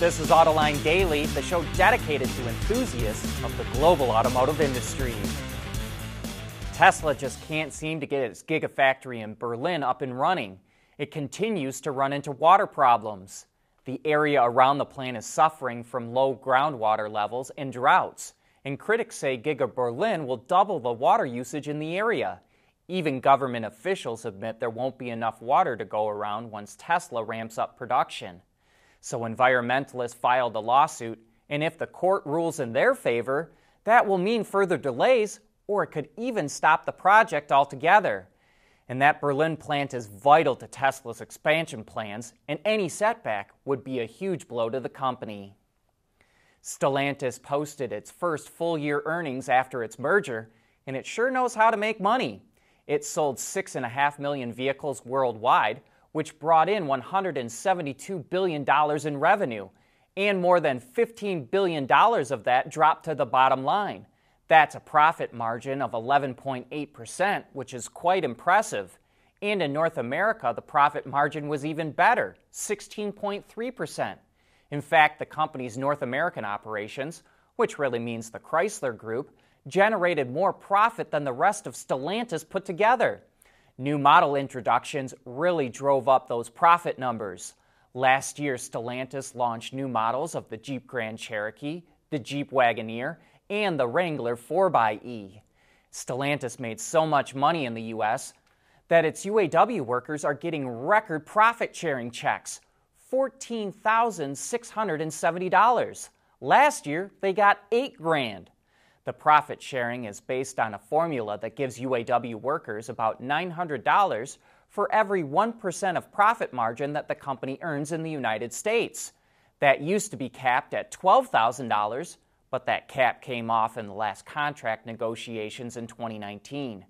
This is Autoline Daily, the show dedicated to enthusiasts of the global automotive industry. Tesla just can't seem to get its Gigafactory in Berlin up and running. It continues to run into water problems. The area around the plant is suffering from low groundwater levels and droughts, and critics say Giga Berlin will double the water usage in the area. Even government officials admit there won't be enough water to go around once Tesla ramps up production. So environmentalists filed a lawsuit, and if the court rules in their favor, that will mean further delays, or it could even stop the project altogether. And that Berlin plant is vital to Tesla's expansion plans, and any setback would be a huge blow to the company. Stellantis posted its first full year earnings after its merger, and it sure knows how to make money. It sold 6.5 million vehicles worldwide, which brought in $172 billion in revenue, and more than $15 billion of that dropped to the bottom line. That's a profit margin of 11.8%, which is quite impressive. And in North America, the profit margin was even better 16.3%. In fact, the company's North American operations, which really means the Chrysler Group, generated more profit than the rest of Stellantis put together. New model introductions really drove up those profit numbers. Last year, Stellantis launched new models of the Jeep Grand Cherokee, the Jeep Wagoneer, and the Wrangler 4xE. Stellantis made so much money in the U.S. that its UAW workers are getting record profit sharing checks $14,670. Last year, they got 8 grand. The profit sharing is based on a formula that gives UAW workers about $900 for every 1% of profit margin that the company earns in the United States. That used to be capped at $12,000, but that cap came off in the last contract negotiations in 2019.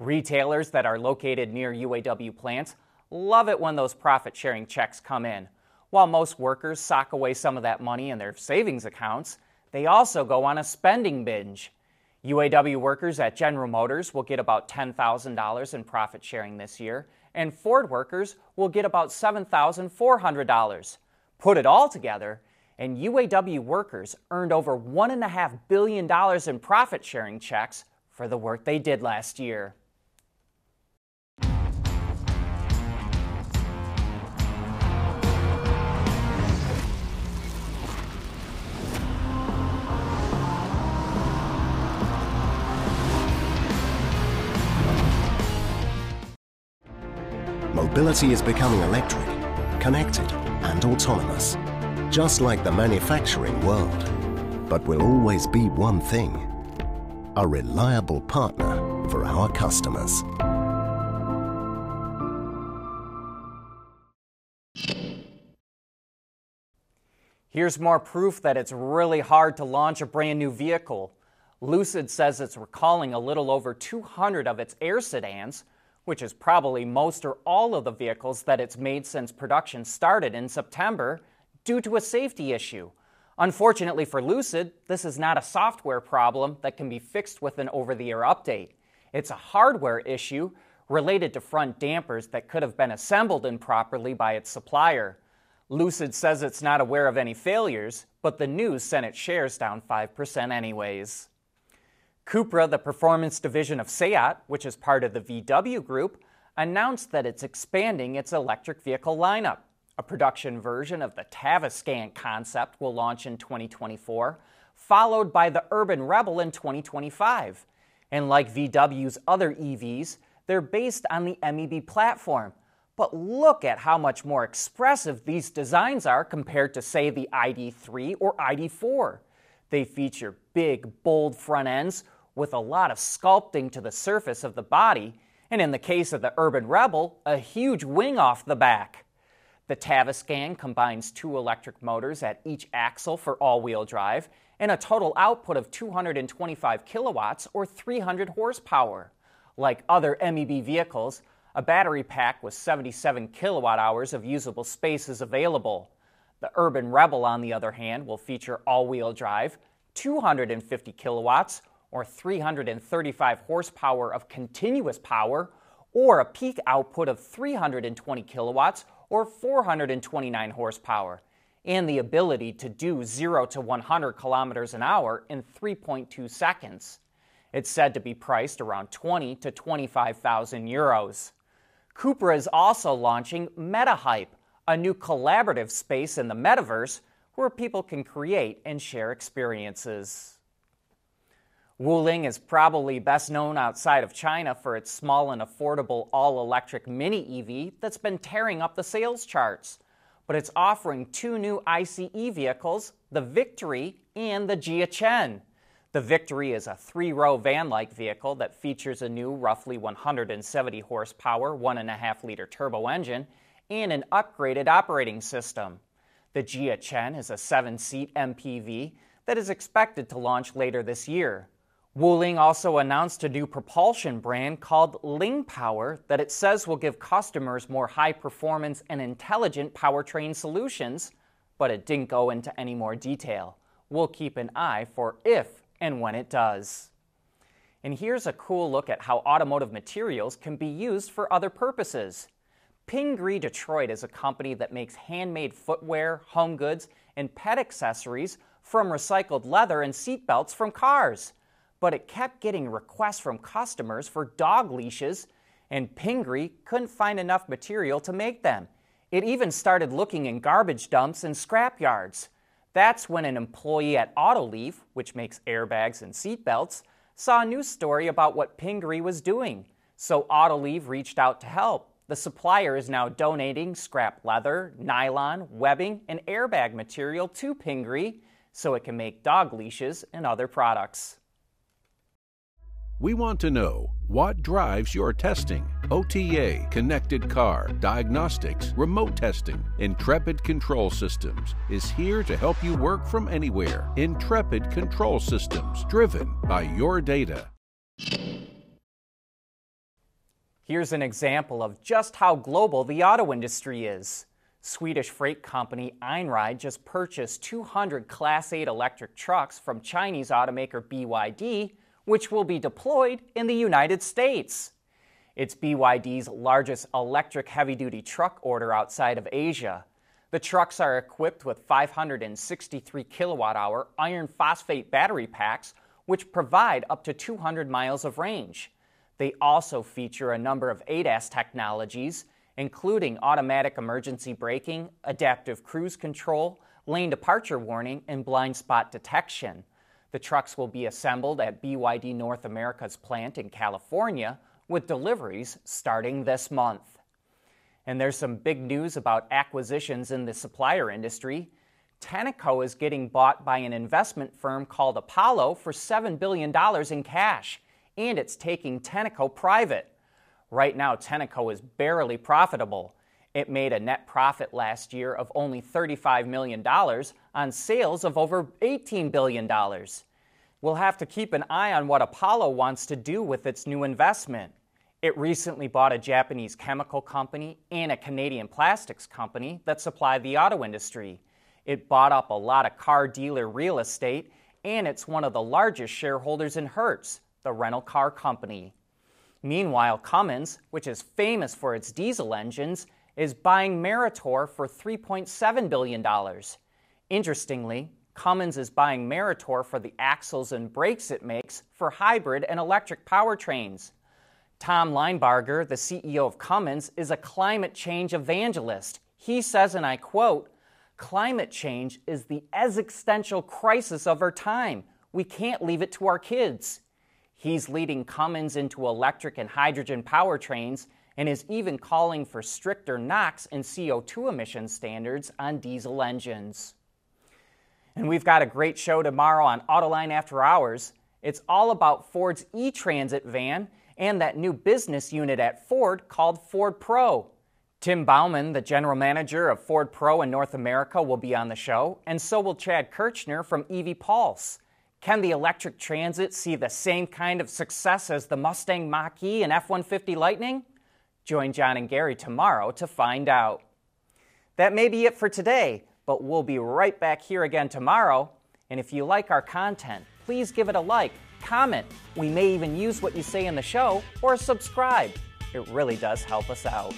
Retailers that are located near UAW plants love it when those profit sharing checks come in. While most workers sock away some of that money in their savings accounts, they also go on a spending binge. UAW workers at General Motors will get about $10,000 in profit sharing this year, and Ford workers will get about $7,400. Put it all together, and UAW workers earned over $1.5 billion in profit sharing checks for the work they did last year. Mobility is becoming electric, connected, and autonomous, just like the manufacturing world. But will always be one thing a reliable partner for our customers. Here's more proof that it's really hard to launch a brand new vehicle. Lucid says it's recalling a little over 200 of its Air sedans which is probably most or all of the vehicles that it's made since production started in September, due to a safety issue. Unfortunately for Lucid, this is not a software problem that can be fixed with an over the air update. It's a hardware issue related to front dampers that could have been assembled improperly by its supplier. Lucid says it's not aware of any failures, but the news sent its shares down 5% anyways. Cupra, the performance division of SEAT, which is part of the VW group, announced that it's expanding its electric vehicle lineup. A production version of the Tavascan concept will launch in 2024, followed by the Urban Rebel in 2025. And like VW's other EVs, they're based on the MEB platform. But look at how much more expressive these designs are compared to, say, the ID3 or ID4. They feature big, bold front ends with a lot of sculpting to the surface of the body, and in the case of the Urban Rebel, a huge wing off the back. The Tavascan combines two electric motors at each axle for all wheel drive and a total output of 225 kilowatts or 300 horsepower. Like other MEB vehicles, a battery pack with 77 kilowatt hours of usable space is available. The Urban Rebel, on the other hand, will feature all wheel drive, 250 kilowatts, or 335 horsepower of continuous power, or a peak output of 320 kilowatts, or 429 horsepower. and the ability to do 0 to 100 kilometers an hour in 3.2 seconds. It's said to be priced around 20 to 25,000 euros. Cupra is also launching MetaHype, a new collaborative space in the metaverse where people can create and share experiences. Wuling is probably best known outside of China for its small and affordable all electric mini EV that's been tearing up the sales charts. But it's offering two new ICE vehicles, the Victory and the Jia Chen. The Victory is a three row van like vehicle that features a new, roughly 170 horsepower, 1.5 liter turbo engine and an upgraded operating system. The Jia Chen is a seven seat MPV that is expected to launch later this year. Wuling also announced a new propulsion brand called Ling Power that it says will give customers more high performance and intelligent powertrain solutions, but it didn't go into any more detail. We'll keep an eye for if and when it does. And here's a cool look at how automotive materials can be used for other purposes. Pingree Detroit is a company that makes handmade footwear, home goods, and pet accessories from recycled leather and seatbelts from cars. But it kept getting requests from customers for dog leashes, and Pingree couldn't find enough material to make them. It even started looking in garbage dumps and scrap yards. That's when an employee at Autoliv, which makes airbags and seatbelts, saw a news story about what Pingree was doing. So Autoliv reached out to help. The supplier is now donating scrap leather, nylon, webbing, and airbag material to Pingree so it can make dog leashes and other products. We want to know what drives your testing. OTA, connected car, diagnostics, remote testing. Intrepid Control Systems is here to help you work from anywhere. Intrepid Control Systems, driven by your data. Here's an example of just how global the auto industry is. Swedish freight company Einride just purchased 200 Class 8 electric trucks from Chinese automaker BYD which will be deployed in the United States. It's BYD's largest electric heavy duty truck order outside of Asia. The trucks are equipped with 563 kilowatt hour iron phosphate battery packs, which provide up to 200 miles of range. They also feature a number of ADAS technologies, including automatic emergency braking, adaptive cruise control, lane departure warning, and blind spot detection. The trucks will be assembled at BYD North America's plant in California, with deliveries starting this month. And there's some big news about acquisitions in the supplier industry. Tenneco is getting bought by an investment firm called Apollo for $7 billion in cash, and it's taking Tenneco private. Right now, Tenneco is barely profitable. It made a net profit last year of only $35 million on sales of over $18 billion. We'll have to keep an eye on what Apollo wants to do with its new investment. It recently bought a Japanese chemical company and a Canadian plastics company that supply the auto industry. It bought up a lot of car dealer real estate, and it's one of the largest shareholders in Hertz, the rental car company. Meanwhile, Cummins, which is famous for its diesel engines, is buying Meritor for $3.7 billion. Interestingly, Cummins is buying Meritor for the axles and brakes it makes for hybrid and electric powertrains. Tom Linebarger, the CEO of Cummins, is a climate change evangelist. He says, and I quote, Climate change is the existential crisis of our time. We can't leave it to our kids. He's leading Cummins into electric and hydrogen powertrains and is even calling for stricter NOx and CO2 emission standards on diesel engines. And we've got a great show tomorrow on Autoline After Hours. It's all about Ford's e Transit van and that new business unit at Ford called Ford Pro. Tim Bauman, the general manager of Ford Pro in North America, will be on the show, and so will Chad Kirchner from EV Pulse. Can the electric transit see the same kind of success as the Mustang Mach E and F 150 Lightning? Join John and Gary tomorrow to find out. That may be it for today, but we'll be right back here again tomorrow. And if you like our content, please give it a like, comment. We may even use what you say in the show, or subscribe. It really does help us out.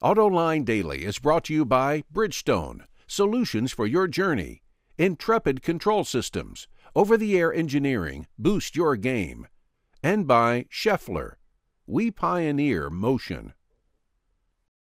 AutoLine Daily is brought to you by Bridgestone, solutions for your journey, Intrepid Control Systems, over the air engineering, boost your game, and by Schaeffler. We pioneer motion.